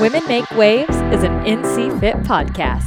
Women Make Waves is an NC Fit podcast.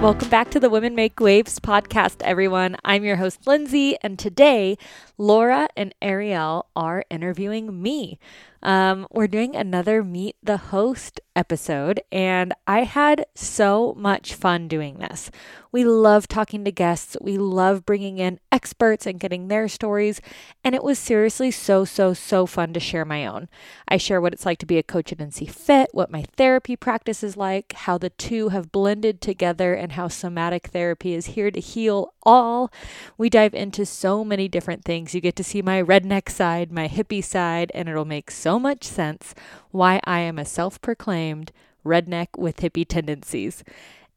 Welcome back to the Women Make Waves podcast, everyone. I'm your host, Lindsay, and today Laura and Ariel are interviewing me. Um, we're doing another Meet the Host episode, and I had so much fun doing this. We love talking to guests, we love bringing in experts and getting their stories, and it was seriously so, so, so fun to share my own. I share what it's like to be a coach at NC Fit, what my therapy practice is like, how the two have blended together, and how somatic therapy is here to heal all. We dive into so many different things. You get to see my redneck side, my hippie side, and it'll make so much sense why I am a self proclaimed redneck with hippie tendencies.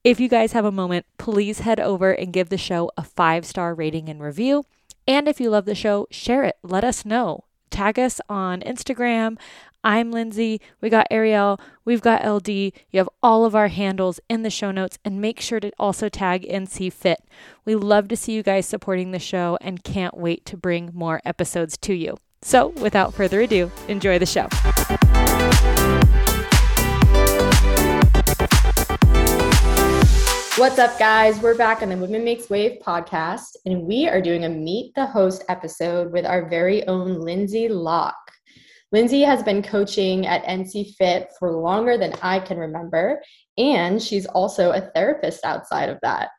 If you guys have a moment, please head over and give the show a five star rating and review. And if you love the show, share it. Let us know. Tag us on Instagram. I'm Lindsay. We got Ariel. We've got LD. You have all of our handles in the show notes and make sure to also tag NC Fit. We love to see you guys supporting the show and can't wait to bring more episodes to you. So, without further ado, enjoy the show. What's up, guys? We're back on the Women Makes Wave podcast, and we are doing a Meet the Host episode with our very own Lindsay Locke. Lindsay has been coaching at NC Fit for longer than I can remember, and she's also a therapist outside of that.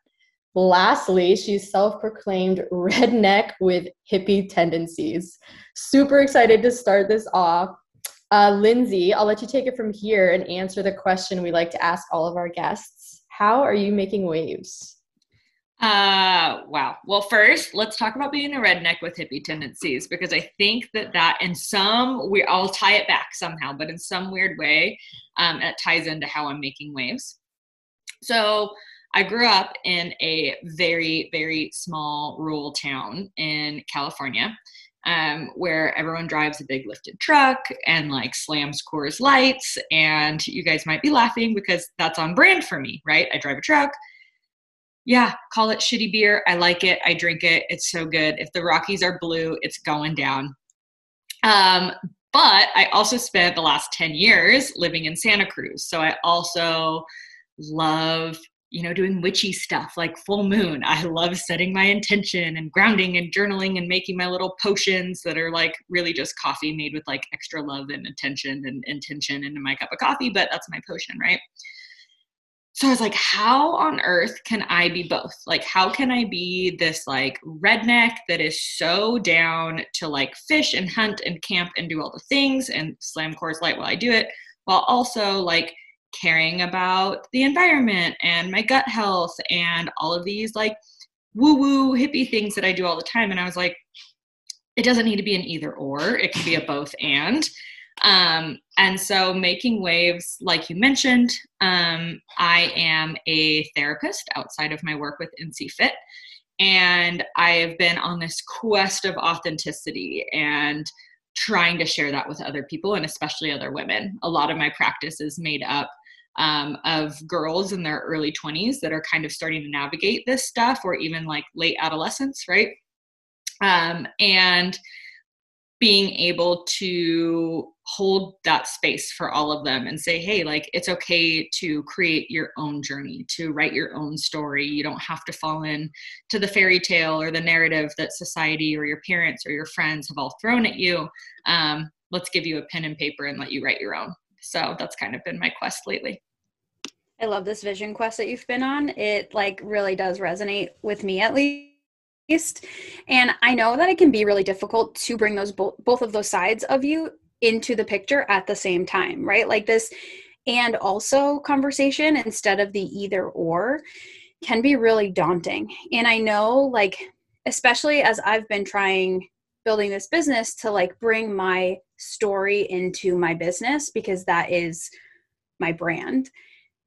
Lastly, she's self proclaimed redneck with hippie tendencies. Super excited to start this off. Uh, Lindsay, I'll let you take it from here and answer the question we like to ask all of our guests How are you making waves? Uh, wow. Well, first, let's talk about being a redneck with hippie tendencies because I think that that in some we I'll tie it back somehow, but in some weird way, um, it ties into how I'm making waves. So I grew up in a very very small rural town in California. Um, where everyone drives a big lifted truck and like slams Coors Lights. And you guys might be laughing because that's on brand for me, right? I drive a truck, yeah, call it shitty beer. I like it. I drink it. It's so good. If the Rockies are blue, it's going down. Um, but I also spent the last 10 years living in Santa Cruz. So I also love, you know, doing witchy stuff like full moon. I love setting my intention and grounding and journaling and making my little potions that are like really just coffee made with like extra love and attention and intention into my cup of coffee, but that's my potion, right? so I was like, how on earth can I be both? Like, how can I be this like redneck that is so down to like fish and hunt and camp and do all the things and slam Coors Light while I do it, while also like caring about the environment and my gut health and all of these like woo woo hippie things that I do all the time. And I was like, it doesn't need to be an either or, it can be a both and. Um, and so, making waves, like you mentioned, um, I am a therapist outside of my work with NC Fit. And I have been on this quest of authenticity and trying to share that with other people and especially other women. A lot of my practice is made up um, of girls in their early 20s that are kind of starting to navigate this stuff or even like late adolescence, right? Um, and being able to hold that space for all of them and say hey like it's okay to create your own journey to write your own story. You don't have to fall in to the fairy tale or the narrative that society or your parents or your friends have all thrown at you. Um, let's give you a pen and paper and let you write your own so that's kind of been my quest lately. I love this vision quest that you've been on. It like really does resonate with me at least. And i know that it can be really difficult to bring those both both of those sides of you into the picture at the same time right? Like this and also conversation instead of the either or can be really daunting. And i know like especially as i've been trying building this business to like bring my story into my business because that is my brand.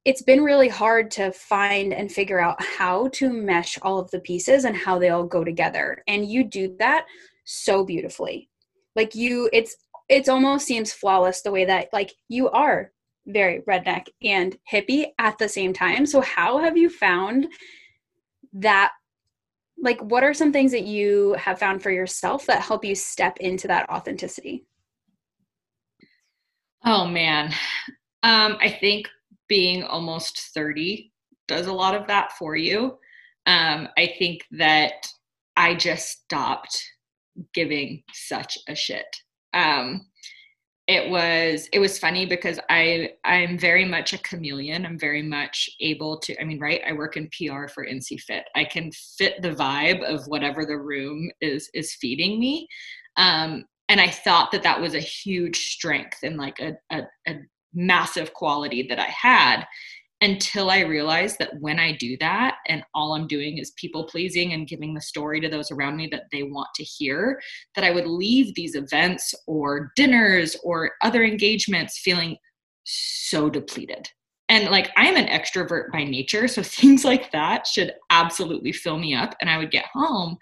It's been really hard to find and figure out how to mesh all of the pieces and how they all go together and you do that so beautifully. Like you it's it's almost seems flawless the way that like you are very redneck and hippie at the same time. So how have you found that like what are some things that you have found for yourself that help you step into that authenticity? Oh man. Um, i think being almost 30 does a lot of that for you. Um, i think that i just stopped giving such a shit. Um, it was it was funny because i i'm very much a chameleon. I'm very much able to i mean right? I work in pr for nc fit. I can fit the vibe of whatever the room is is feeding me. Um, and i thought that that was a huge strength and like a, a, a massive quality that i had until I realized that when I do that and all I'm doing is people pleasing and giving the story to those around me that they want to hear, that I would leave these events or dinners or other engagements feeling so depleted. And like I'm an extrovert by nature, so things like that should absolutely fill me up. And I would get home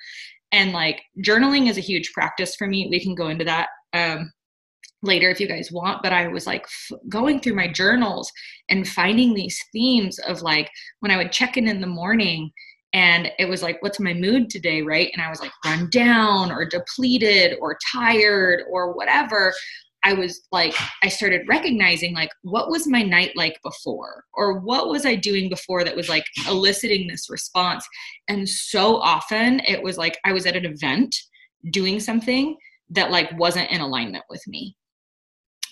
and like journaling is a huge practice for me. We can go into that um, later if you guys want but i was like f- going through my journals and finding these themes of like when i would check in in the morning and it was like what's my mood today right? And i was like run down or depleted or tired or whatever i was like i started recognizing like what was my night like before? Or what was i doing before that was like eliciting this response? And so often it was like i was at an event doing something that like wasn't in alignment with me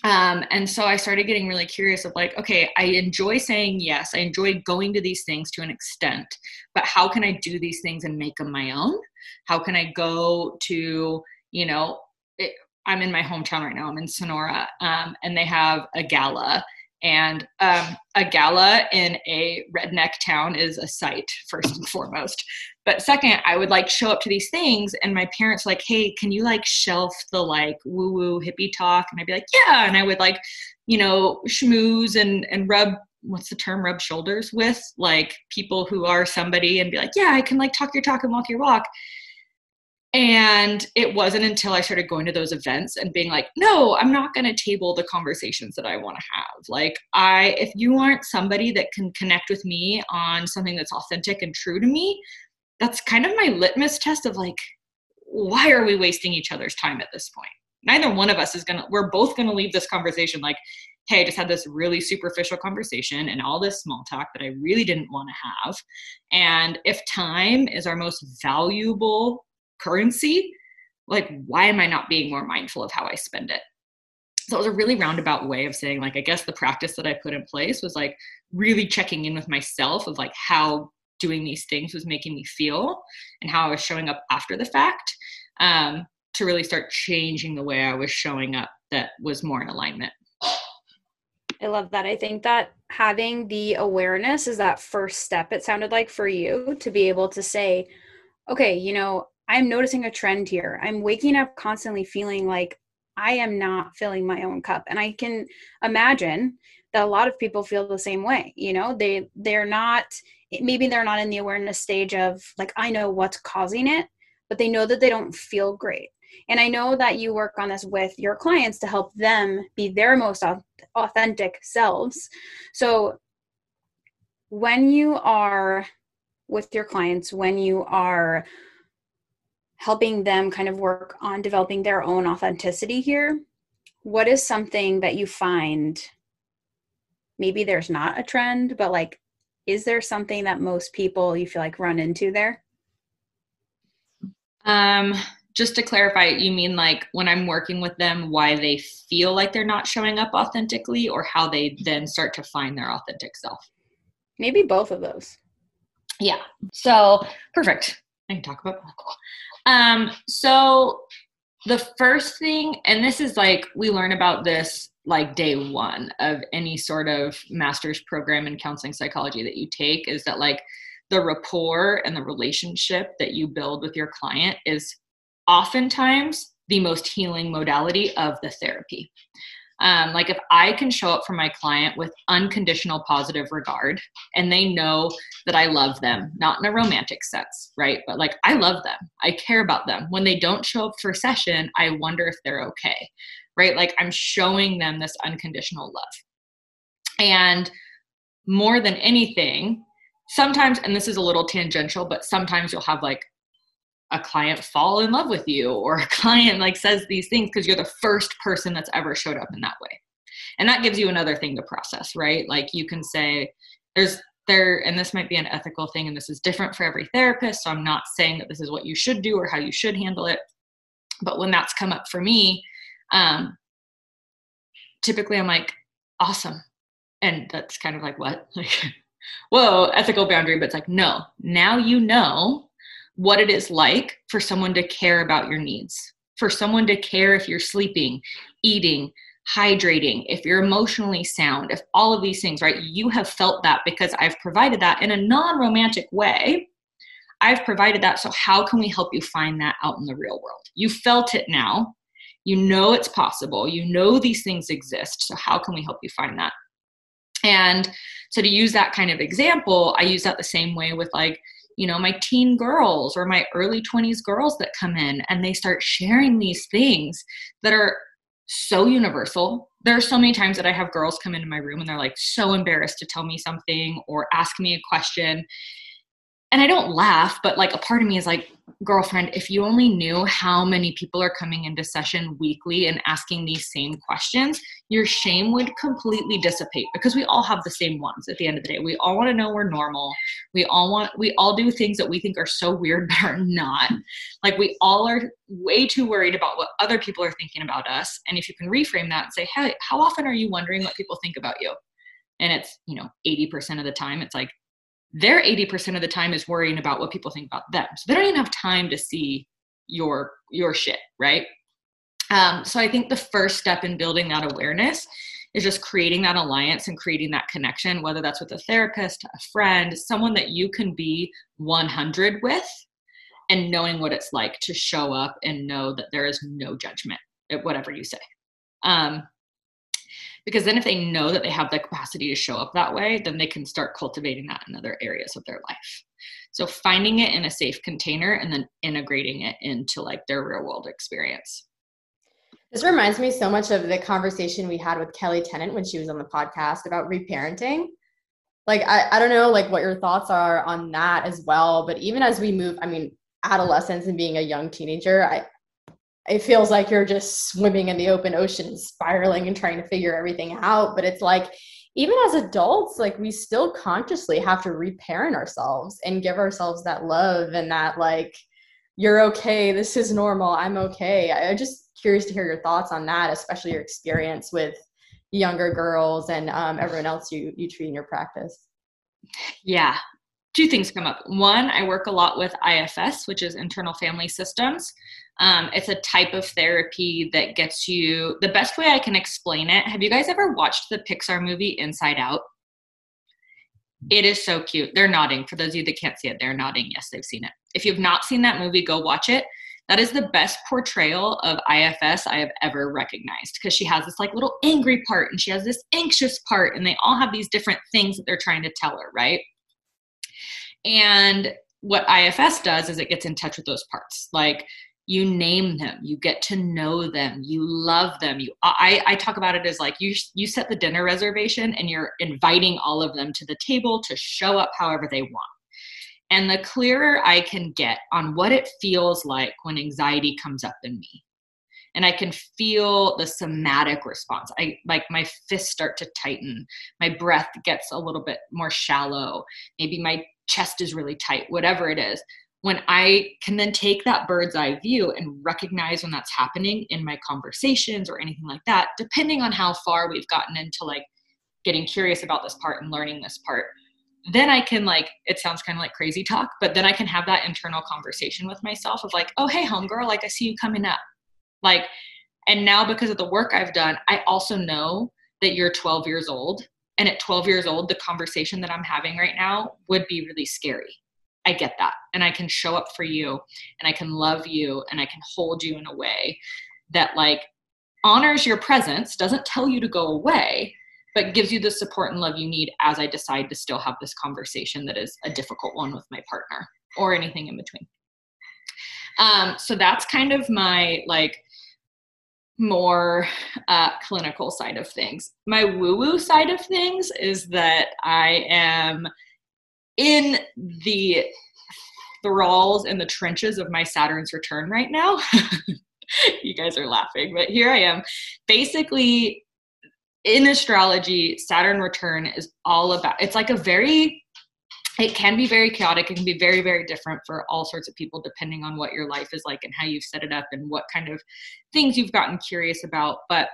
um, and so I started getting really curious of like, okay, I enjoy saying yes. I enjoy going to these things to an extent, but how can I do these things and make them my own? How can I go to, you know, it, I'm in my hometown right now. I'm in Sonora, um, and they have a gala and um, a gala in a redneck town is a sight, first and foremost. But second, I would like show up to these things, and my parents like, "Hey, can you like shelf the like woo woo hippie talk?" And I'd be like, "Yeah," and I would like, you know, schmooze and and rub what's the term rub shoulders with like people who are somebody and be like, "Yeah, I can like talk your talk and walk your walk." And it wasn't until I started going to those events and being like, no, I'm not going to table the conversations that I want to have. Like, I, if you aren't somebody that can connect with me on something that's authentic and true to me, that's kind of my litmus test of like, why are we wasting each other's time at this point? Neither one of us is going to, we're both going to leave this conversation like, hey, I just had this really superficial conversation and all this small talk that I really didn't want to have. And if time is our most valuable currency, like why am I not being more mindful of how I spend it? So it was a really roundabout way of saying, like, I guess the practice that I put in place was like really checking in with myself of like how doing these things was making me feel and how I was showing up after the fact um, to really start changing the way I was showing up that was more in alignment. I love that. I think that having the awareness is that first step, it sounded like for you to be able to say, okay, you know, I'm noticing a trend here. I'm waking up constantly feeling like I am not filling my own cup. And I can imagine that a lot of people feel the same way. You know, they they're not maybe they're not in the awareness stage of like I know what's causing it, but they know that they don't feel great. And I know that you work on this with your clients to help them be their most authentic selves. So when you are with your clients, when you are helping them kind of work on developing their own authenticity here, what is something that you find maybe there's not a trend, but like, is there something that most people you feel like run into there? Um, just to clarify, you mean like when I'm working with them, why they feel like they're not showing up authentically, or how they then start to find their authentic self? Maybe both of those. Yeah. So perfect. I can talk about that. Um, so the first thing, and this is like we learn about this like day one of any sort of master's program in counseling psychology that you take, is that like the rapport and the relationship that you build with your client is oftentimes the most healing modality of the therapy. Um, like if I can show up for my client with unconditional positive regard and they know that I love them, not in a romantic sense, right? But like I love them, I care about them. When they don't show up for a session, I wonder if they're okay, right? Like I'm showing them this unconditional love. And more than anything, sometimes, and this is a little tangential, but sometimes you'll have like a client fall in love with you or a client like says these things because you're the first person that's ever showed up in that way. And that gives you another thing to process right? Like you can say there's there and this might be an ethical thing and this is different for every therapist so i'm not saying that this is what you should do or how you should handle it. But when that's come up for me um typically i'm like awesome. And that's kind of like what? Like whoa ethical boundary but it's like no. Now you know what it is like for someone to care about your needs for someone to care if you're sleeping eating hydrating, if you're emotionally sound, if all of these things, right? You have felt that because I've provided that in a non romantic way. I've provided that. So, how can we help you find that out in the real world? You felt it now. You know it's possible. You know these things exist. So, how can we help you find that? And so, to use that kind of example, I use that the same way with like, you know, my teen girls or my early 20s girls that come in and they start sharing these things that are so universal. There are so many times that I have girls come into my room and they're like so embarrassed to tell me something or ask me a question and I don't laugh, but like a part of me is like, girlfriend, if you only knew how many people are coming into session weekly and asking these same questions, your shame would completely dissipate because we all have the same ones at the end of the day. We all want to know we're normal. We all want, we all do things that we think are so weird but are not. Like we all are way too worried about what other people are thinking about us. And if you can reframe that and say, hey, how often are you wondering what people think about you? And it's, you know, 80% of the time, it's like, their 80% of the time is worrying about what people think about them. So they don't even have time to see your your shit, right? Um, so I think the first step in building that awareness is just creating that alliance and creating that connection, whether that's with a therapist, a friend, someone that you can be 100 with, and knowing what it's like to show up and know that there is no judgment at whatever you say. Um, because then if they know that they have the capacity to show up that way then they can start cultivating that in other areas of their life. So finding it in a safe container and then integrating it into like their real world experience. This reminds me so much of the conversation we had with kelly tennant when she was on the podcast about reparenting. Like I, I don't know like what your thoughts are on that as well but even as we move i mean adolescence and being a young teenager i it feels like you're just swimming in the open ocean spiraling and trying to figure everything out but it's like even as adults like we still consciously have to reparent ourselves and give ourselves that love and that like you're okay. This is normal. I'm okay. I, am just curious to hear your thoughts on that especially your experience with younger girls and um, everyone else you you treat in your practice. Yeah. Two things come up. One, I work a lot with IFS, which is internal family systems. Um, it's a type of therapy that gets you the best way I can explain it. Have you guys ever watched the Pixar movie Inside Out? It is so cute. They're nodding. For those of you that can't see it, they're nodding. Yes, they've seen it. If you've not seen that movie, go watch it. That is the best portrayal of IFS I have ever recognized because she has this like little angry part and she has this anxious part, and they all have these different things that they're trying to tell her, right? And what IFS does is it gets in touch with those parts. Like you name them, you get to know them, you love them. You I, I talk about it as like you you set the dinner reservation and you're inviting all of them to the table to show up however they want. And the clearer I can get on what it feels like when anxiety comes up in me, and I can feel the somatic response. I like my fists start to tighten, my breath gets a little bit more shallow, maybe my chest is really tight, whatever it is, when I can then take that bird's eye view and recognize when that's happening in my conversations or anything like that, depending on how far we've gotten into like getting curious about this part and learning this part, then I can like, it sounds kind of like crazy talk, but then I can have that internal conversation with myself of like, oh, hey, homegirl, like I see you coming up. Like, and now because of the work I've done, I also know that you're 12 years old and at 12 years old, the conversation that I'm having right now would be really scary. I get that. And I can show up for you and I can love you and I can hold you in a way that like honors your presence, doesn't tell you to go away, but gives you the support and love you need as I decide to still have this conversation that is a difficult one with my partner or anything in between. Um, so that's kind of my like more uh, clinical side of things. My woo woo side of things is that I am in the thralls and the trenches of my Saturn's return right now. you guys are laughing, but here I am. Basically, in astrology, Saturn return is all about it's like a very it can be very chaotic. It can be very, very different for all sorts of people, depending on what your life is like and how you've set it up and what kind of things you've gotten curious about. But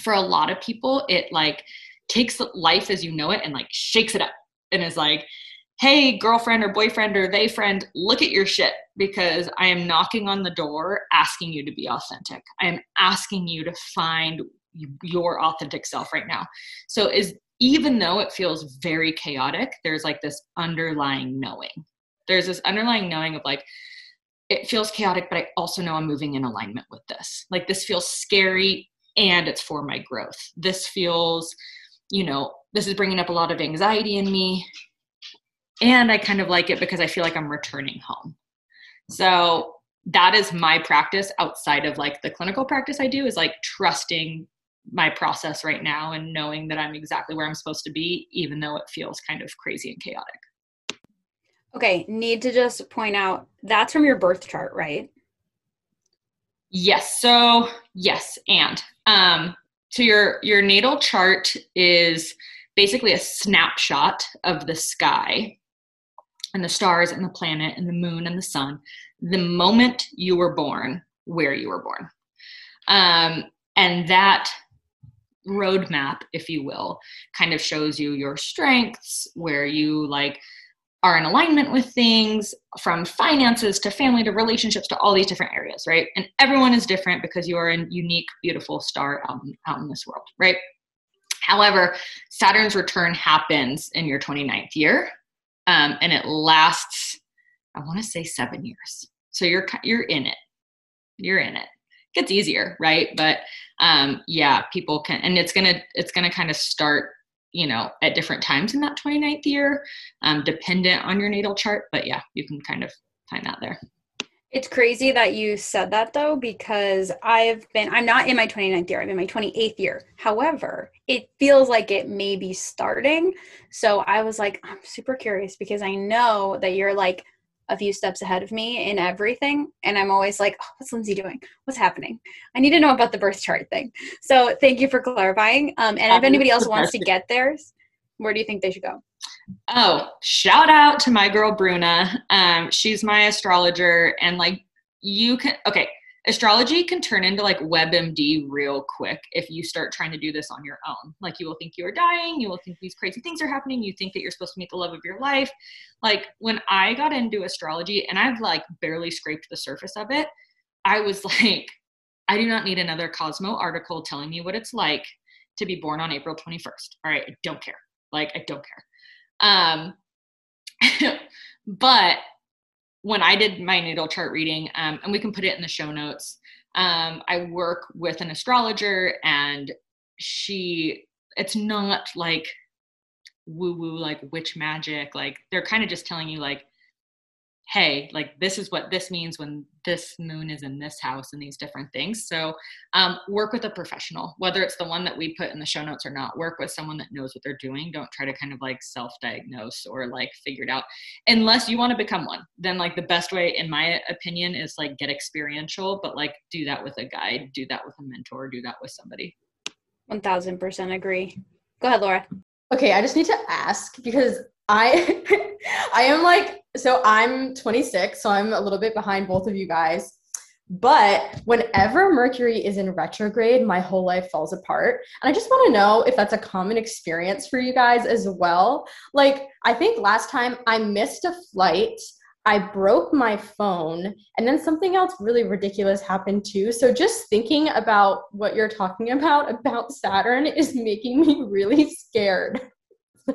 for a lot of people, it like takes life as you know it and like shakes it up and is like, hey, girlfriend or boyfriend or they friend, look at your shit because I am knocking on the door asking you to be authentic. I am asking you to find your authentic self right now. So is even though it feels very chaotic, there's like this underlying knowing. There's this underlying knowing of like, it feels chaotic, but I also know I'm moving in alignment with this. Like, this feels scary and it's for my growth. This feels, you know, this is bringing up a lot of anxiety in me. And I kind of like it because I feel like I'm returning home. So, that is my practice outside of like the clinical practice I do is like trusting my process right now and knowing that I'm exactly where I'm supposed to be, even though it feels kind of crazy and chaotic. Okay, need to just point out that's from your birth chart, right? Yes. So yes, and um, so your your natal chart is basically a snapshot of the sky and the stars and the planet and the moon and the sun the moment you were born, where you were born. Um, and that roadmap, if you will, kind of shows you your strengths, where you like are in alignment with things from finances to family to relationships to all these different areas, right? And everyone is different because you are a unique, beautiful star out in, out in this world, right? However, Saturn's return happens in your 29th year, um, and it lasts, I want to say, seven years. So you're you're in it. You're in it. it gets easier, right? But um, yeah, people can, and it's gonna it's gonna kind of start, you know, at different times in that 29th year, um, dependent on your natal chart. But yeah, you can kind of find that there. It's crazy that you said that though, because I've been, I'm not in my 29th year, I'm in my 28th year. However, it feels like it may be starting. So I was like, I'm super curious because I know that you're like a few steps ahead of me in everything. And I'm always like, oh, what's Lindsay doing? What's happening? I need to know about the birth chart thing. So thank you for clarifying. Um, and if anybody else wants to get theirs, where do you think they should go? Oh, shout out to my girl Bruna. Um, she's my astrologer, and like you can okay, astrology can turn into like WebMD real quick if you start trying to do this on your own. Like you will think you are dying, you will think these crazy things are happening, you think that you're supposed to meet the love of your life. Like when I got into astrology and I've like barely scraped the surface of it, I was like, I do not need another Cosmo article telling me what it's like to be born on April 21st. All right, I don't care. Like I don't care. Um but when I did my natal chart reading, um, and we can put it in the show notes, um, I work with an astrologer, and she, it's not like woo woo, like witch magic. Like they're kind of just telling you, like, hey, like this is what this means when this moon is in this house and these different things. So um, work with a professional, whether it's the one that we put in the show notes or not. Work with someone that knows what they're doing. Don't try to kind of like self-diagnose or like figure it out, unless you want to become one. Then like the best way, in my opinion, is like get experiential, but like do that with a guide, do that with a mentor, do that with somebody. One thousand percent agree. Go ahead, Laura. Okay, I just need to ask because I I am like so I'm 26, so I'm a little bit behind both of you guys. But whenever Mercury is in retrograde, my whole life falls apart. And I just want to know if that's a common experience for you guys as well. Like, I think last time I missed a flight, I broke my phone, and then something else really ridiculous happened too. So, just thinking about what you're talking about, about Saturn, is making me really scared.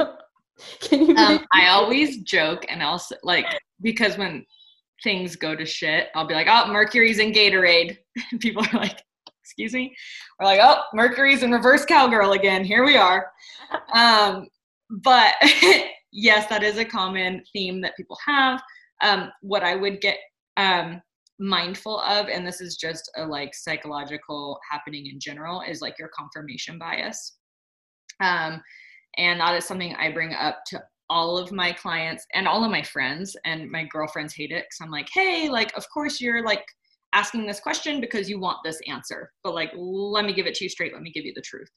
Can you? Um, I always joke and also like because when things go to shit, I'll be like, "Oh, Mercury's in Gatorade." And people are like, "Excuse me?" We're like, "Oh, Mercury's in reverse cowgirl again. Here we are." Um, but yes, that is a common theme that people have. Um, what I would get um, mindful of, and this is just a like psychological happening in general, is like your confirmation bias. Um, and that is something I bring up to all of my clients and all of my friends and my girlfriends hate it because I'm like, hey, like, of course you're like asking this question because you want this answer, but like, let me give it to you straight. Let me give you the truth.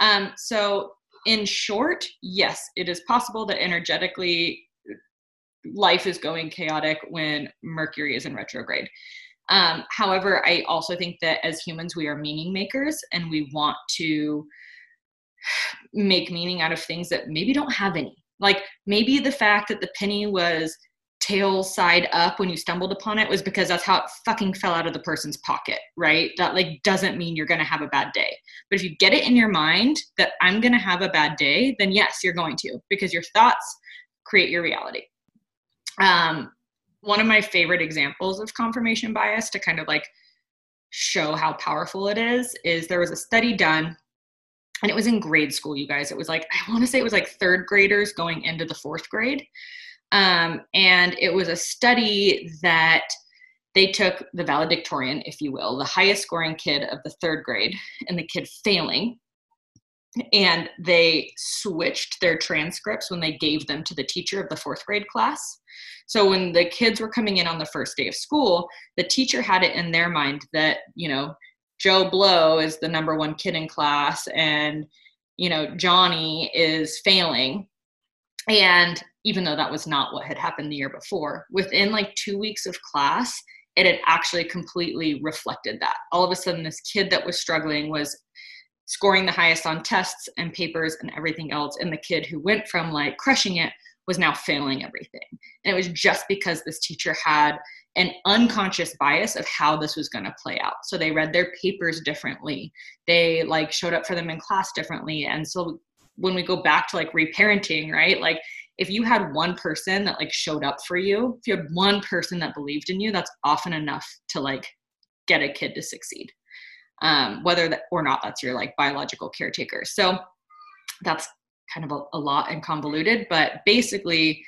Um, so, in short, yes, it is possible that energetically life is going chaotic when Mercury is in retrograde. Um, however, I also think that as humans, we are meaning makers and we want to make meaning out of things that maybe don't have any. Like maybe the fact that the penny was tail side up when you stumbled upon it was because that's how it fucking fell out of the person's pocket, right? That like doesn't mean you're going to have a bad day. But if you get it in your mind that I'm going to have a bad day, then yes, you're going to because your thoughts create your reality. Um, one of my favorite examples of confirmation bias to kind of like show how powerful it is is there was a study done and it was in grade school you guys. It was like i want to say it was like third graders going into the fourth grade. Um, and it was a study that they took the valedictorian if you will the highest scoring kid of the third grade and the kid failing. And they switched their transcripts when they gave them to the teacher of the fourth grade class. So when the kids were coming in on the first day of school the teacher had it in their mind that you know Joe Blow is the number one kid in class and you know Johnny is failing. And even though that was not what had happened the year before within like 2 weeks of class it had actually completely reflected that. All of a sudden this kid that was struggling was scoring the highest on tests and papers and everything else and the kid who went from like crushing it was now failing everything. And it was just because this teacher had an unconscious bias of how this was going to play out. So they read their papers differently. They like showed up for them in class differently. And so when we go back to like reparenting right like if you had one person that like showed up for you if you had one person that believed in you that's often enough to like get a kid to succeed um, whether that or not that's your like biological caretaker. So that's kind of a, a lot and convoluted but basically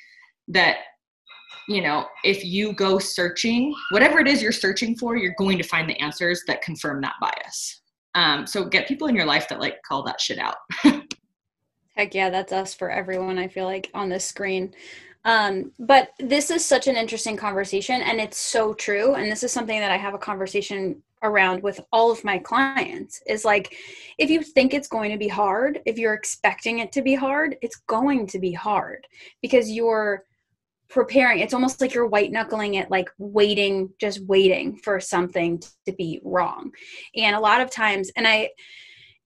that you know, if you go searching, whatever it is you're searching for, you're going to find the answers that confirm that bias. Um, so get people in your life that like call that shit out. Heck yeah, that's us for everyone, I feel like, on this screen. Um, but this is such an interesting conversation, and it's so true. And this is something that I have a conversation around with all of my clients is like, if you think it's going to be hard, if you're expecting it to be hard, it's going to be hard because you're preparing. It's almost like you're white knuckling it like waiting just waiting for something to be wrong. And a lot of times and i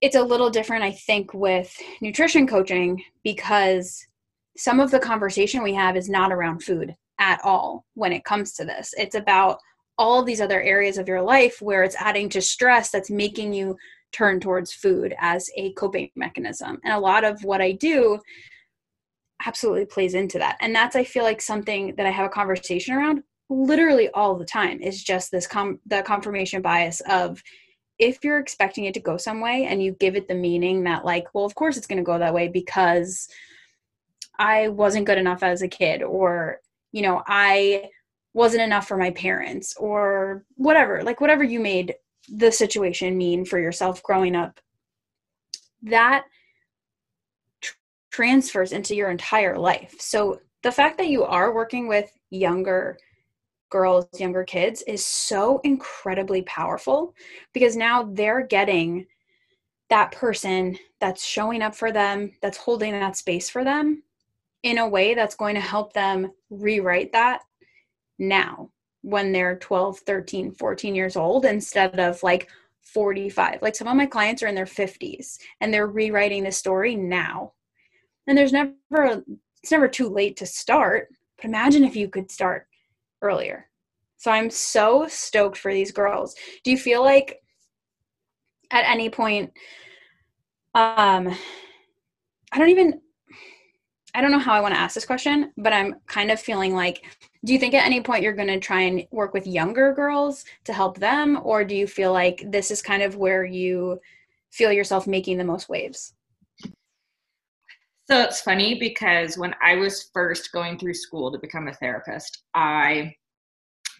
it's a little different i think with nutrition coaching because some of the conversation we have is not around food at all when it comes to this. It's about all these other areas of your life where it's adding to stress that's making you turn towards food as a coping mechanism. And a lot of what i do absolutely plays into that. And that's I feel like something that I have a conversation around literally all the time is just this com the confirmation bias of if you're expecting it to go some way and you give it the meaning that like well of course it's going to go that way because I wasn't good enough as a kid or you know I wasn't enough for my parents or whatever like whatever you made the situation mean for yourself growing up that transfers into your entire life. So the fact that you are working with younger girls, younger kids is so incredibly powerful because now they're getting that person that's showing up for them, that's holding that space for them in a way that's going to help them rewrite that now when they're 12, 13, 14 years old instead of like 45. Like some of my clients are in their 50s and they're rewriting the story now and there's never it's never too late to start but imagine if you could start earlier. So i'm so stoked for these girls. Do you feel like at any point um i don't even i don't know how i want to ask this question but i'm kind of feeling like do you think at any point you're going to try and work with younger girls to help them? Or do you feel like this is kind of where you feel yourself making the most waves so it's funny because when I was first going through school to become a therapist, I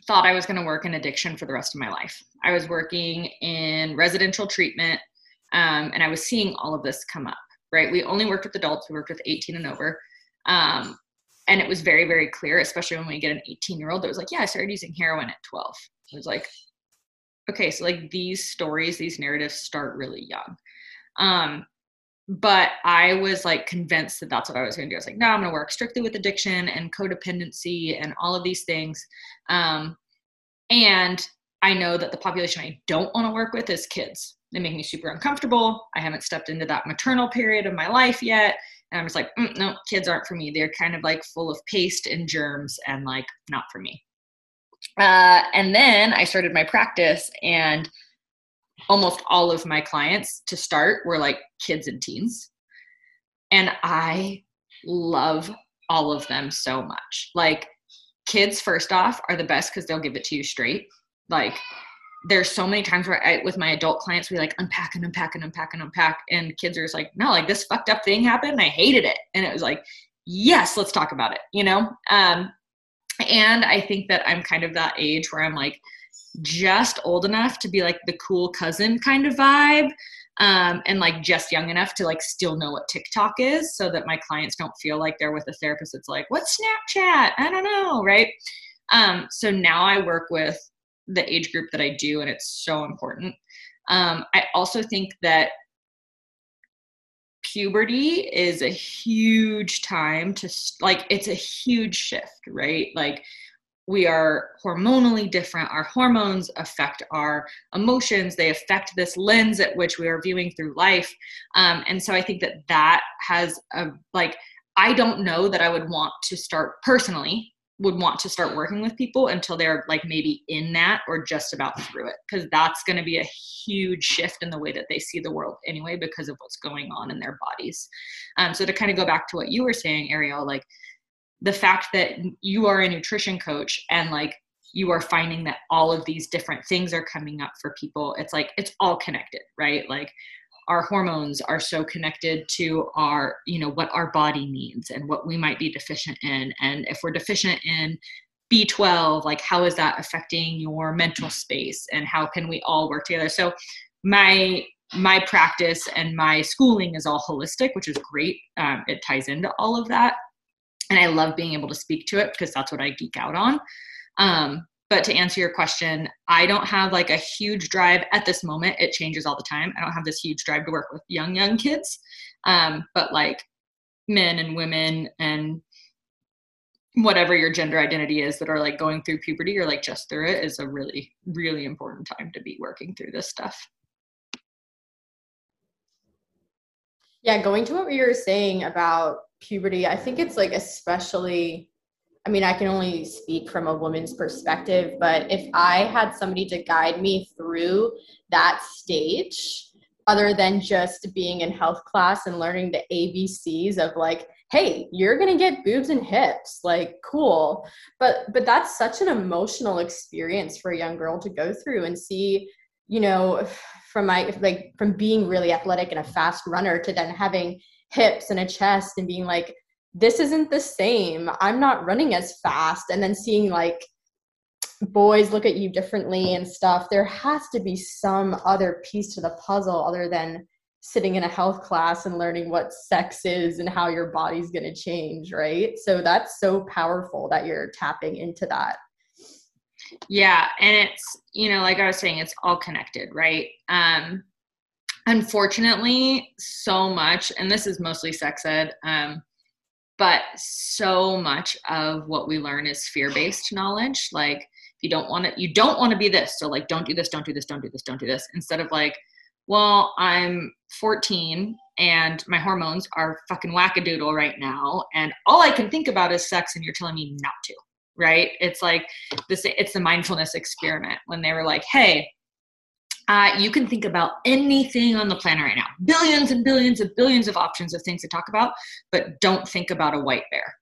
thought I was going to work in addiction for the rest of my life. I was working in residential treatment um, and I was seeing all of this come up, right? We only worked with adults, we worked with 18 and over. Um, and it was very, very clear, especially when we get an 18 year old that was like, yeah, I started using heroin at 12. It was like, okay, so like these stories, these narratives start really young. Um, but I was like convinced that that's what I was going to do. I was like, no, I'm going to work strictly with addiction and codependency and all of these things. Um, and I know that the population I don't want to work with is kids. They make me super uncomfortable. I haven't stepped into that maternal period of my life yet. And I'm just like, mm, no, kids aren't for me. They're kind of like full of paste and germs and like not for me. Uh, and then I started my practice, and almost all of my clients to start were like kids and teens. And I love all of them so much. Like, kids, first off, are the best because they'll give it to you straight. Like, there's so many times where I, with my adult clients, we like unpack and unpack and unpack and unpack. And kids are just like, no, like this fucked up thing happened. I hated it. And it was like, yes, let's talk about it, you know? Um, and I think that I'm kind of that age where I'm like just old enough to be like the cool cousin kind of vibe. Um, and like just young enough to like still know what TikTok is so that my clients don't feel like they're with a therapist It's like, what's Snapchat? I don't know, right? Um, so now I work with the age group that I do, and it's so important. Um, I also think that puberty is a huge time to like it's a huge shift right like we are hormonally different. Our hormones affect our emotions. They affect this lens at which we are viewing through life. Um, and so i think that that has a like i don't know that i would want to start personally would want to start working with people until they're like maybe in that or just about through it because that's going to be a huge shift in the way that they see the world anyway because of what's going on in their bodies. Um, so to kind of go back to what you were saying ariel like the fact that you are a nutrition coach and like you are finding that all of these different things are coming up for people it's like it's all connected right? Like our hormones are so connected to our you know what our body needs and what we might be deficient in. And if we're deficient in b12 like how is that affecting your mental space and how can we all work together? So my my practice and my schooling is all holistic which is great. Um, it ties into all of that and i love being able to speak to it because that's what i geek out on um, but to answer your question, I don't have like a huge drive at this moment. It changes all the time. I don't have this huge drive to work with young, young kids. Um, but like men and women and whatever your gender identity is that are like going through puberty or like just through it is a really, really important time to be working through this stuff. Yeah, going to what you were saying about puberty, I think it's like especially I mean, I can only speak from a woman's perspective, but if I had somebody to guide me through that stage, other than just being in health class and learning the ABCs of like, hey, you're gonna get boobs and hips, like cool. But but that's such an emotional experience for a young girl to go through and see, you know, from my like from being really athletic and a fast runner to then having hips and a chest and being like this isn't the same. I'm not running as fast. And then seeing like boys look at you differently and stuff. There has to be some other piece to the puzzle other than sitting in a health class and learning what sex is and how your body's going to change, right? So that's so powerful that you're tapping into that. Yeah, and it's, you know, like I was saying it's all connected, right? Um unfortunately, so much and this is mostly sex ed um but so much of what we learn is fear-based knowledge. Like if you don't want to you don't want to be this so like don't do this don't do this don't do this don't do this instead of like well i'm 14 and my hormones are fucking wackadoodle right now and all i can think about is sex and you're telling me not to right? It's like this it's the mindfulness experiment when they were like hey uh, you can think about anything on the planet right now. Billions and billions and billions of options of things to talk about but don't think about a white bear.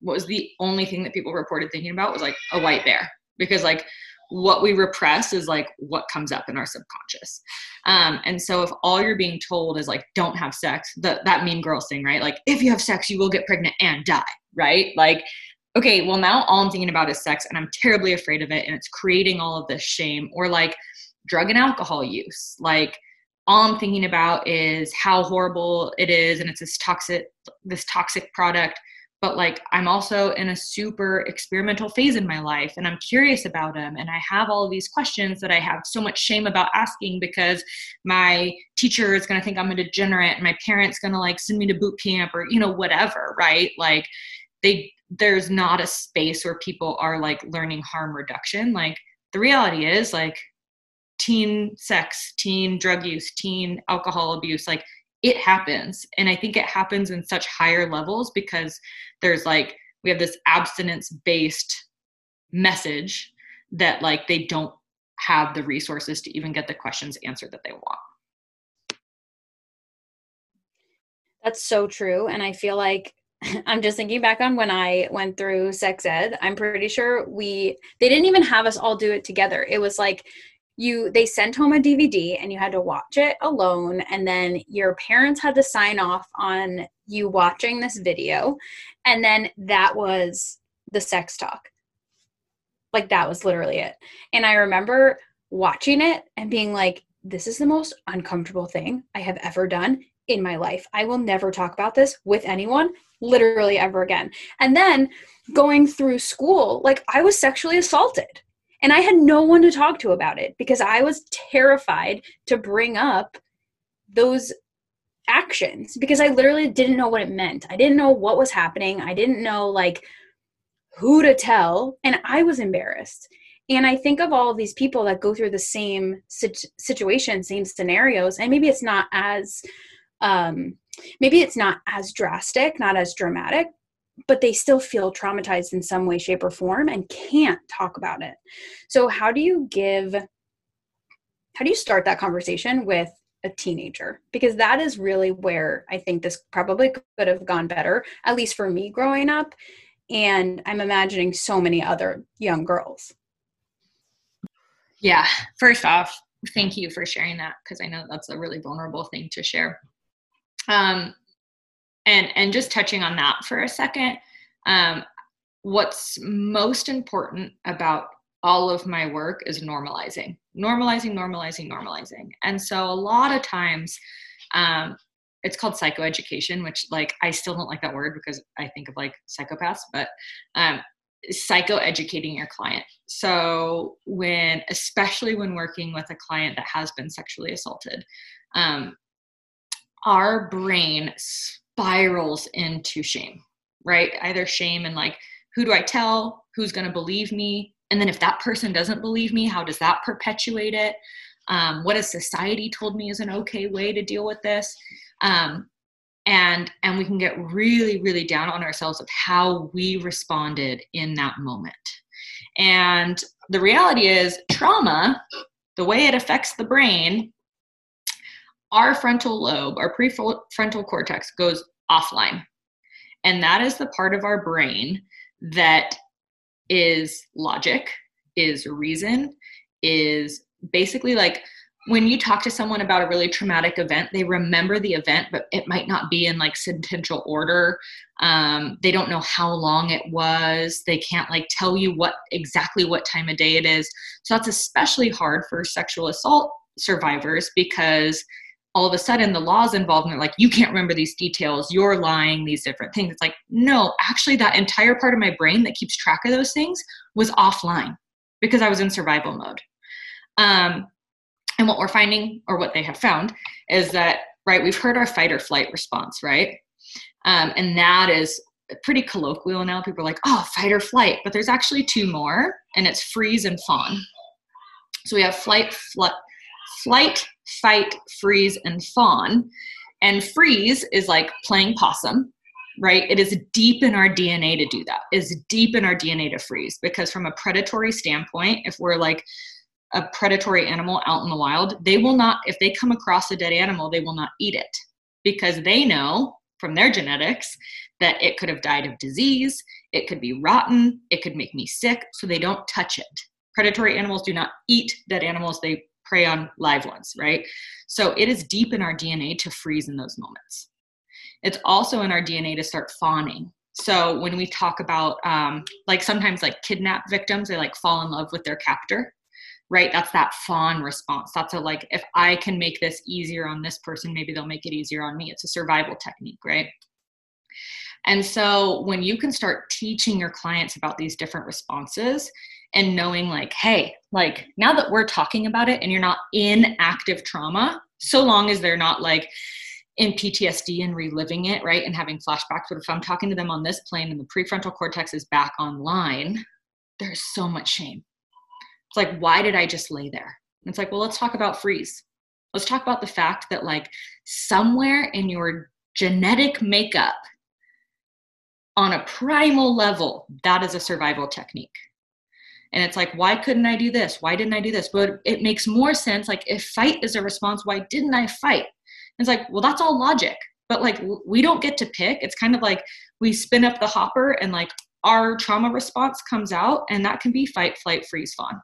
What was the only thing that people reported thinking about was like a white bear. Because like what we repress is like what comes up in our subconscious. Um, and so if all you're being told is like don't have sex the, that mean girl thing right? Like if you have sex you will get pregnant and die right? Like okay well now all i'm thinking about is sex and i'm terribly afraid of it and it's creating all of this shame. Or like drug and alcohol use. Like all I'm thinking about is how horrible it is and it's this toxic this toxic product. But like I'm also in a super experimental phase in my life and I'm curious about them and I have all these questions that I have so much shame about asking because my teacher is to think I'm a degenerate and my parents to like send me to boot camp or you know whatever right? Like they there's not a space where people are like learning harm reduction. Like the reality is like teen sex teen drug use teen alcohol abuse like it happens. And i think it happens in such higher levels because there's like we have this abstinence based message that like they don't have the resources to even get the questions answered that they want. That's so true. And i feel like i'm just thinking back on when i went through sex ed i'm pretty sure we they didn't even have us all do it together. It was like you they sent home a DVD and you had to watch it alone and then your parents had to sign off on you watching this video and then that was the sex talk. Like that was literally it. And I remember watching it and being like this is the most uncomfortable thing I have ever done in my life. I will never talk about this with anyone literally ever again. And then going through school, like I was sexually assaulted and I had no one to talk to about it because I was terrified to bring up those actions because I literally didn't know what it meant. I didn't know what was happening. I didn't know like who to tell and I was embarrassed. And I think of all of these people that go through the same situation, same scenarios, and maybe it's not as um maybe it's not as drastic, not as dramatic, but they still feel traumatized in some way shape or form and can't talk about it. So how do you give how do you start that conversation with a teenager? Because that is really where i think this probably could have gone better at least for me growing up and i'm imagining so many other young girls. Yeah first off thank you for sharing that because i know that's a really vulnerable thing to share. Um, and and just touching on that for a second um, what's most important about all of my work is normalizing normalizing normalizing normalizing. And so a lot of times um, it's called psychoeducation which like i still don't like that word because i think of like psychopaths but um, psychoeducating your client. So when especially when working with a client that has been sexually assaulted um, our brain spirals into shame, right? Either shame and like, who do I tell? Who's going to believe me? And then if that person doesn't believe me, how does that perpetuate it? Um, what has society told me is an okay way to deal with this? Um, and and we can get really really down on ourselves of how we responded in that moment and the reality is trauma the way it affects the brain our frontal lobe, our prefrontal cortex goes offline. And that is the part of our brain that is logic, is reason, is basically like when you talk to someone about a really traumatic event, they remember the event, but it might not be in like sentential order. Um, they don't know how long it was. They can't like tell you what exactly what time of day it is. So that's especially hard for sexual assault survivors because all of a sudden the law's involved and they're like, you can't remember these details, you're lying, these different things. It's like, no, actually, that entire part of my brain that keeps track of those things was offline because I was in survival mode. Um, and what we're finding, or what they have found, is that, right, we've heard our fight or flight response, right? Um, and that is pretty colloquial now. People are like, oh, fight or flight. But there's actually two more, and it's freeze and fawn. So we have flight, fl- flight, fight, freeze, and fawn. And freeze is like playing possum, right? It is deep in our DNA to do that. It's deep in our DNA to freeze because from a predatory standpoint, if we're like a predatory animal out in the wild, they will not, if they come across a dead animal, they will not eat it because they know from their genetics that it could have died of disease, it could be rotten, it could make me sick, so they don't touch it. Predatory animals do not eat dead animals, they prey on live ones, right? So it is deep in our DNA to freeze in those moments. It's also in our DNA to start fawning. So when we talk about um, like sometimes like kidnap victims, they like fall in love with their captor. right that's that fawn response that's a like if i can make this easier on this person maybe they'll make it easier on me it's a survival technique right and so when you can start teaching your clients about these different responses and knowing like hey like now that we're talking about it and you're not in active trauma so long as they're not like in PTSD and reliving it, right? And having flashbacks. But if I'm talking to them on this plane and the prefrontal cortex is back online, there's so much shame. It's like, why did I just lay there? It's like, well, let's talk about freeze. Let's talk about the fact that, like, somewhere in your genetic makeup, on a primal level, that is a survival technique. And it's like, why couldn't I do this? Why didn't I do this? But it makes more sense. Like, if fight is a response, why didn't I fight? it's like, well, that's all logic. But like, we don't get to pick. It's kind of like we spin up the hopper and like our trauma response comes out, and that can be fight, flight, freeze, fawn.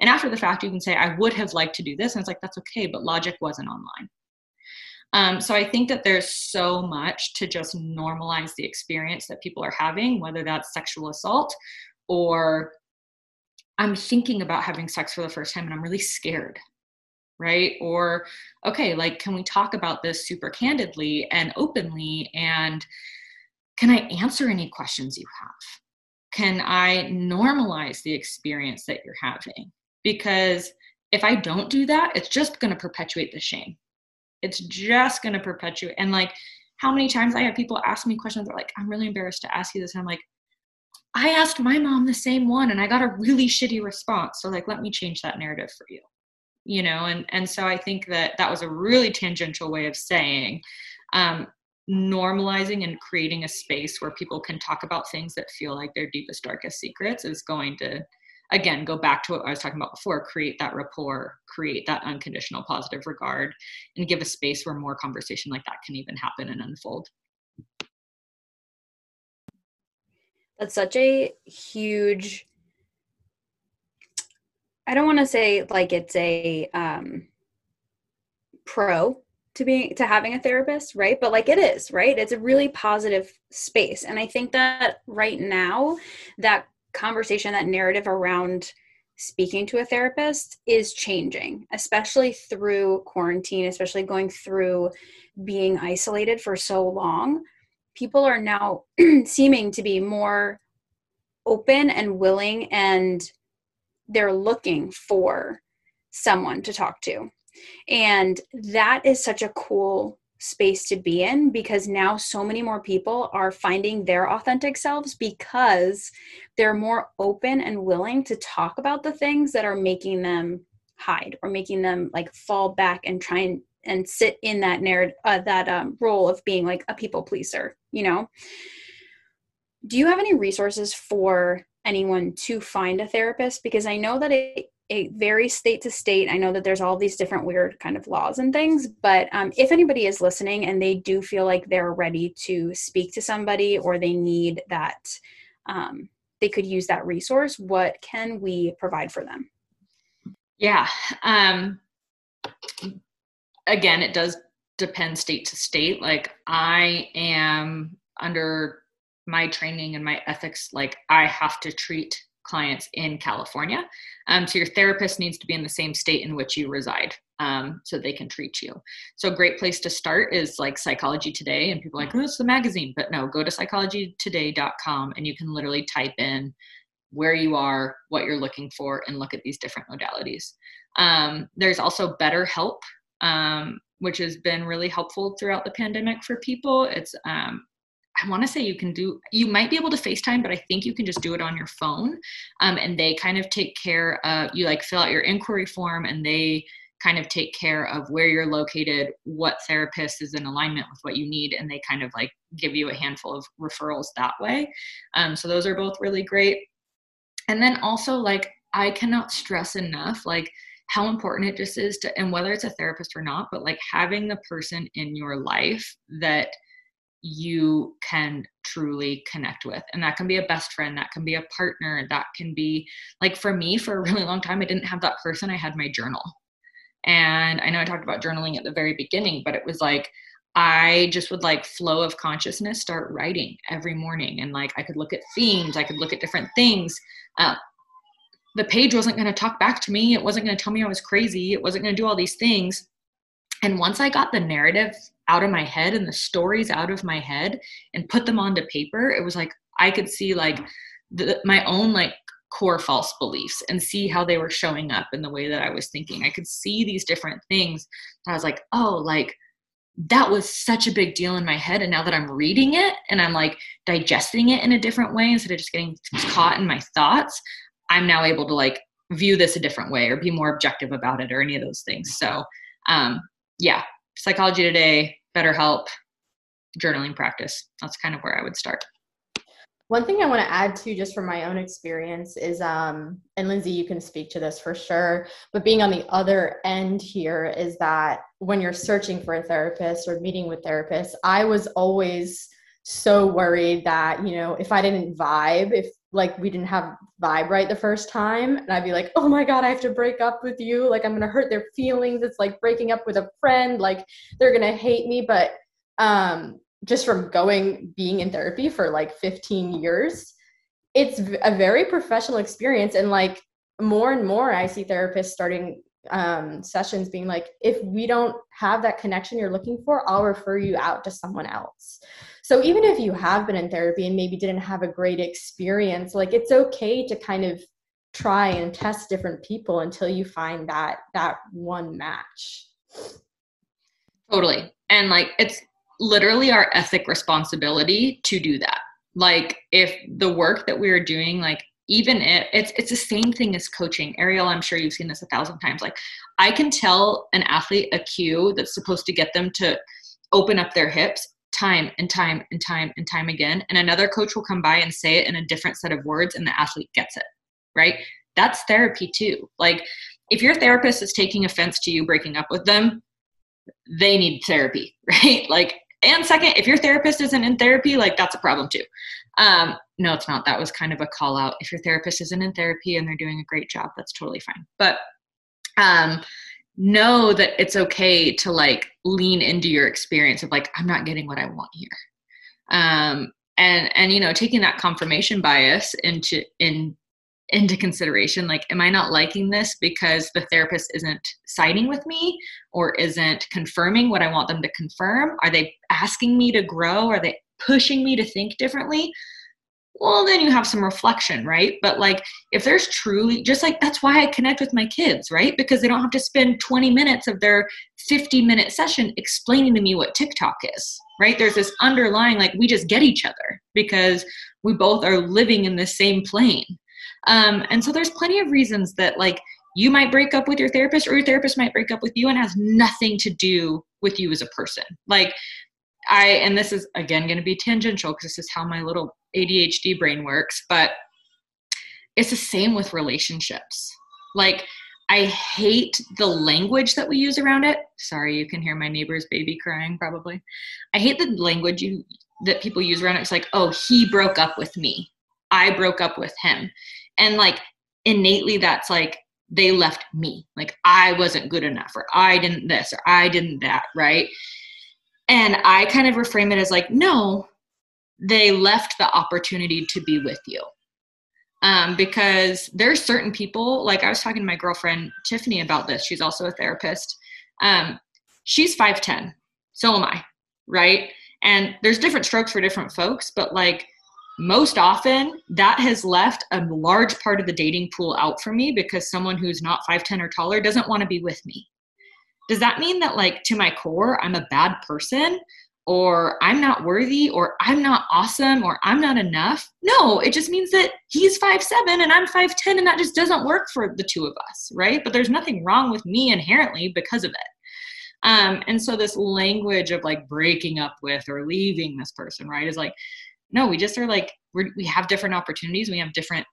And after the fact, you can say, I would have liked to do this. And it's like, that's okay, but logic wasn't online. Um, so I think that there's so much to just normalize the experience that people are having, whether that's sexual assault or I'm thinking about having sex for the first time and I'm really scared right? Or, okay, like, can we talk about this super candidly and openly? And can I answer any questions you have? Can I normalize the experience that you're having? Because if I don't do that, it's just going to perpetuate the shame. It's just going to perpetuate. And like, how many times I have people ask me questions, they're like, I'm really embarrassed to ask you this. And I'm like, I asked my mom the same one and I got a really shitty response. So, like, let me change that narrative for you you know and and so i think that that was a really tangential way of saying um, normalizing and creating a space where people can talk about things that feel like their deepest darkest secrets is going to again go back to what i was talking about before create that rapport create that unconditional positive regard and give a space where more conversation like that can even happen and unfold that's such a huge I don't want to say like it's a um, pro to being to having a therapist, right? But like it is, right? It's a really positive space, and I think that right now that conversation, that narrative around speaking to a therapist is changing, especially through quarantine, especially going through being isolated for so long. People are now seeming to be more open and willing and they're looking for someone to talk to. And that is such a cool space to be in because now so many more people are finding their authentic selves because they're more open and willing to talk about the things that are making them hide or making them like fall back and try and, and sit in that narrative uh, that um, role of being like a people pleaser you know do you have any resources for anyone to find a therapist because I know that it, it varies state to state. I know that there's all these different weird kind of laws and things, but um, if anybody is listening and they do feel like they're ready to speak to somebody or they need that, um, they could use that resource, what can we provide for them? Yeah. Um, again, it does depend state to state. Like I am under my training and my ethics like i have to treat clients in california. Um, so your therapist needs to be in the same state in which you reside um, so they can treat you. So a great place to start is like psychology today and people are like oh it's the magazine but no go to psychologytoday.com and you can literally type in where you are what you're looking for and look at these different modalities. Um, there's also betterhelp um, which has been really helpful throughout the pandemic for people it's um, I want to say you can do, you might be able to FaceTime, but I think you can just do it on your phone. Um, and they kind of take care of, you like fill out your inquiry form and they kind of take care of where you're located, what therapist is in alignment with what you need, and they kind of like give you a handful of referrals that way. Um, so those are both really great. And then also, like, I cannot stress enough, like, how important it just is to, and whether it's a therapist or not, but like having the person in your life that you can truly connect with. And that can be a best friend, that can be a partner, that can be like for me, for a really long time, I didn't have that person. I had my journal. And I know I talked about journaling at the very beginning, but it was like, I just would like flow of consciousness start writing every morning. And like I could look at themes, I could look at different things. Uh, the page wasn't going to talk back to me. It wasn't going to tell me I was crazy. It wasn't going to do all these things. And once I got the narrative out of my head and the stories out of my head and put them onto paper, it was like I could see like the, my own like core false beliefs and see how they were showing up in the way that I was thinking. I could see these different things. I was like, oh, like that was such a big deal in my head. And now that I'm reading it and I'm like digesting it in a different way instead of just getting caught in my thoughts, I'm now able to like view this a different way or be more objective about it or any of those things. So, um, yeah, psychology today, BetterHelp, journaling practice. That's kind of where I would start. One thing I want to add to just from my own experience is, um, and Lindsay, you can speak to this for sure, but being on the other end here is that when you're searching for a therapist or meeting with therapists, I was always so worried that, you know, if I didn't vibe, if like we didn't have vibe right the first time, and I'd be like, oh my God, I have to break up with you. Like I'm to hurt their feelings. It's like breaking up with a friend. Like they're to hate me. But, um, just from going being in therapy for like 15 years it's a very professional experience and like more and more i see therapists starting um, sessions being like if we don't have that connection you're looking for i'll refer you out to someone else so even if you have been in therapy and maybe didn't have a great experience like it's okay to kind of try and test different people until you find that that one match. Totally. And like it's literally our ethic responsibility to do that. Like if the work that we are doing like even if it's it's the same thing as coaching. Ariel i'm sure you've seen this a thousand times. Like i can tell an athlete a cue that's supposed to get them to open up their hips time and time and time and time again and another coach will come by and say it in a different set of words and the athlete gets it right that's therapy too like if your therapist is taking offense to you breaking up with them they need therapy right like and second, if your therapist isn't in therapy, like that's a problem too. Um, no, it's not. That was kind of a call out. If your therapist isn't in therapy and they're doing a great job, that's totally fine. But um, know that it's okay to like lean into your experience of like, I'm not getting what I want here. Um, and and you know, taking that confirmation bias into in into consideration like am i not liking this because the therapist isn't siding with me or isn't confirming what i want them to confirm? Are they asking me to grow? Are they pushing me to think differently well then you have some reflection right? But like if there's truly just like that's why i connect with my kids right? Because they don't have to spend 20 minutes of their 50 minute session explaining to me what tiktok is right? There's this underlying like we just get each other because we both are living in the same plane. Um, and so there's plenty of reasons that like you might break up with your therapist or your therapist might break up with you and has nothing to do with you as a person. Like I, and this is again going to be tangential because this is how my little ADHD brain works, but it's the same with relationships. Like, I hate the language that we use around it. Sorry, you can hear my neighbor's baby crying probably. I hate the language you that people use around it. It's like, oh, he broke up with me. I broke up with him and like innately that's like they left me like i wasn't good enough or i didn't this or i didn't that right and i kind of reframe it as like no they left the opportunity to be with you. Um, because there's certain people like i was talking to my girlfriend tiffany about this. She's also a therapist. Um, she's 510 so am i right? And there's different strokes for different folks but like most often that has left a large part of the dating pool out for me because someone who's not 5'10 or taller doesn't want to be with me. Does that mean that, like, to my core, I'm a bad person or I'm not worthy or I'm not awesome or I'm not enough? No, it just means that he's 5'7 and I'm 5'10 and that just doesn't work for the two of us, right? But there's nothing wrong with me inherently because of it. Um, and so this language of like breaking up with or leaving this person, right, is like, no we just are like we have different opportunities we have different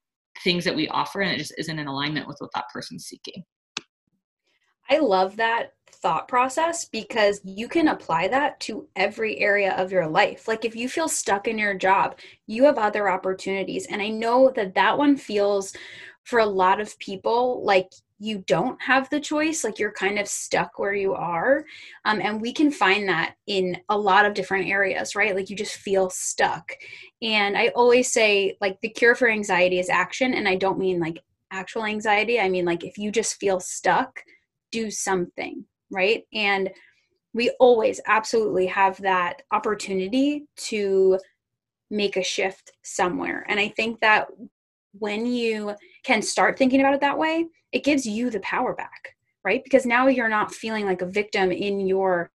things that we offer and it just isn't in alignment with what that person's seeking i love that thought process because you can apply that to every area of your life. Like if you feel stuck in your job you have other opportunities. And i know that that one feels for a lot of people like you don't have the choice like you're kind of stuck where you are. Um, and we can find that in a lot of different areas right? Like you just feel stuck. And i always say like the cure for anxiety is action. And i don't mean like actual anxiety. I mean, like if you just feel stuck, do something, right? And we always absolutely have that opportunity to make a shift somewhere. And I think that when you can start thinking about it that way, it gives you the power back, right? Because now you're not feeling like a victim in your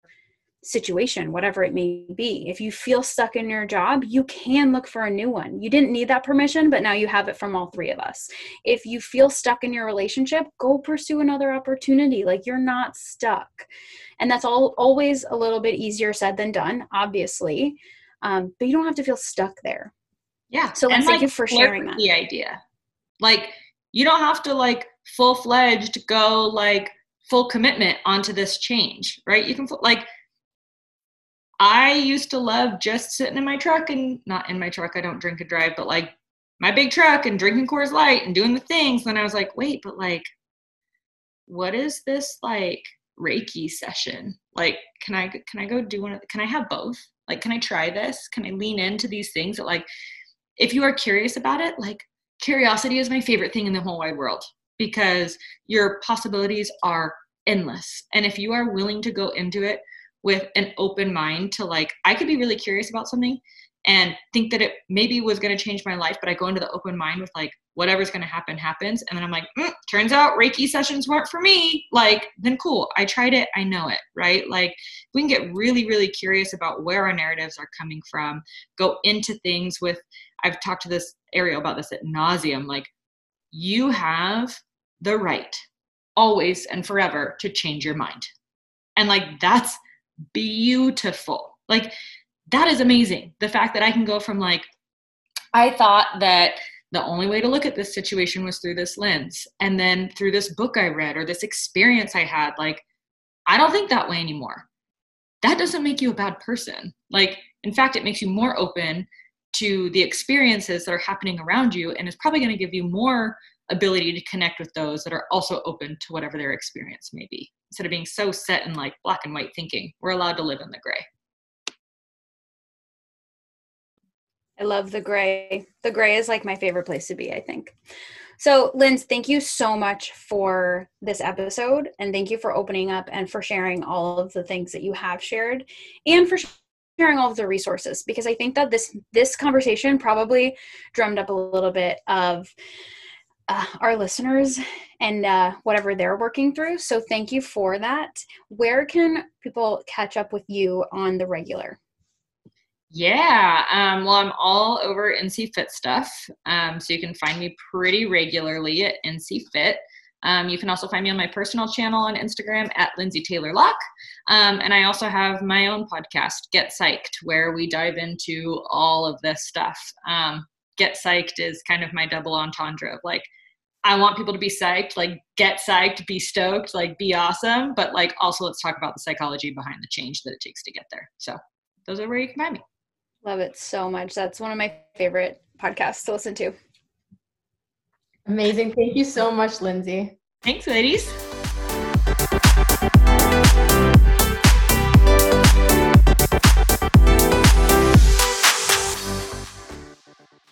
situation, whatever it may be. If you feel stuck in your job, you can look for a new one. You didn't need that permission, but now you have it from all three of us. If you feel stuck in your relationship, go pursue another opportunity. Like you're not stuck. And that's all always a little bit easier said than done, obviously. Um, but you don't have to feel stuck there. Yeah. So and, thank like, you for sharing that. The idea. Like you don't have to like full fledged go like full commitment onto this change, right? You can like I used to love just sitting in my truck and not in my truck, I don't drink and drive, but like my big truck and drinking Coors Light and doing the things. Then I was like, wait, but like, what is this like Reiki session? Like, can I can I go do one? Of, can I have both? Like, can I try this? Can I lean into these things that like, if you are curious about it, like curiosity is my favorite thing in the whole wide world because your possibilities are endless. And if you are willing to go into it with an open mind to like i could be really curious about something and think that it maybe was going to change my life but i go into the open mind with like whatever's going to happen happens. And then i'm like mm, turns out reiki sessions weren't for me. Like then cool. I tried it. I know it right? Like we can get really really curious about where our narratives are coming from go into things with i've talked to this ariel about this ad nauseam like you have the right always and forever to change your mind. And like that's beautiful. Like that is amazing. The fact that I can go from like, I thought that the only way to look at this situation was through this lens. And then through this book I read or this experience I had, like, I don't think that way anymore. That doesn't make you a bad person. Like, in fact, it makes you more open to the experiences that are happening around you and is probably going to give you more ability to connect with those that are also open to whatever their experience may be. Instead of being so set in like black and white thinking we're allowed to live in the gray. I love the gray. The gray is like my favorite place to be i think. So linz thank you so much for this episode and thank you for opening up and for sharing all of the things that you have shared and for sharing all of the resources because i think that this this conversation probably drummed up a little bit of uh, our listeners and uh, whatever they're working through. So thank you for that. Where can people catch up with you on the regular? Yeah, um, well, I'm all over NC Fit stuff. Um, so you can find me pretty regularly at NC Fit. Um, you can also find me on my personal channel on Instagram at Lindsay Taylor Locke. Um, and I also have my own podcast, Get Psyched, where we dive into all of this stuff. Um, Get Psyched is kind of my double entendre of like, I want people to be psyched, like get psyched, be stoked, like be awesome, but like also let's talk about the psychology behind the change that it takes to get there. So those are where you can find me. Love it so much. That's one of my favorite podcasts to listen to. Amazing. Thank you so much, Lindsay. Thanks, ladies.